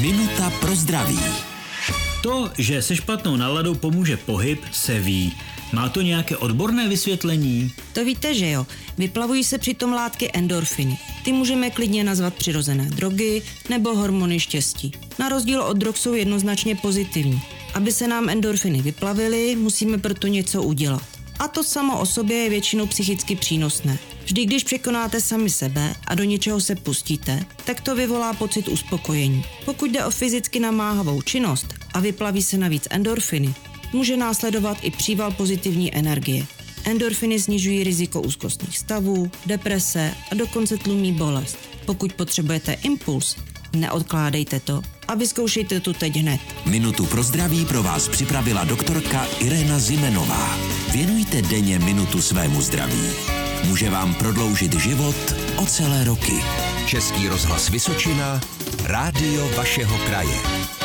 Minuta pro zdraví. To, že se špatnou náladou pomůže pohyb, se ví. Má to nějaké odborné vysvětlení? To víte, že jo. Vyplavují se přitom látky endorfiny. Ty můžeme klidně nazvat přirozené drogy nebo hormony štěstí. Na rozdíl od drog jsou jednoznačně pozitivní. Aby se nám endorfiny vyplavily, musíme proto něco udělat. A to samo o sobě je většinou psychicky přínosné. Vždy, když překonáte sami sebe a do něčeho se pustíte, tak to vyvolá pocit uspokojení. Pokud jde o fyzicky namáhavou činnost a vyplaví se navíc endorfiny, může následovat i příval pozitivní energie. Endorfiny snižují riziko úzkostných stavů, deprese a dokonce tlumí bolest. Pokud potřebujete impuls, neodkládejte to a vyzkoušejte to teď hned. Minutu pro zdraví pro vás připravila doktorka Irena Zimenová. Věnujte denně minutu svému zdraví. Může vám prodloužit život o celé roky. Český rozhlas Vysočina, rádio vašeho kraje.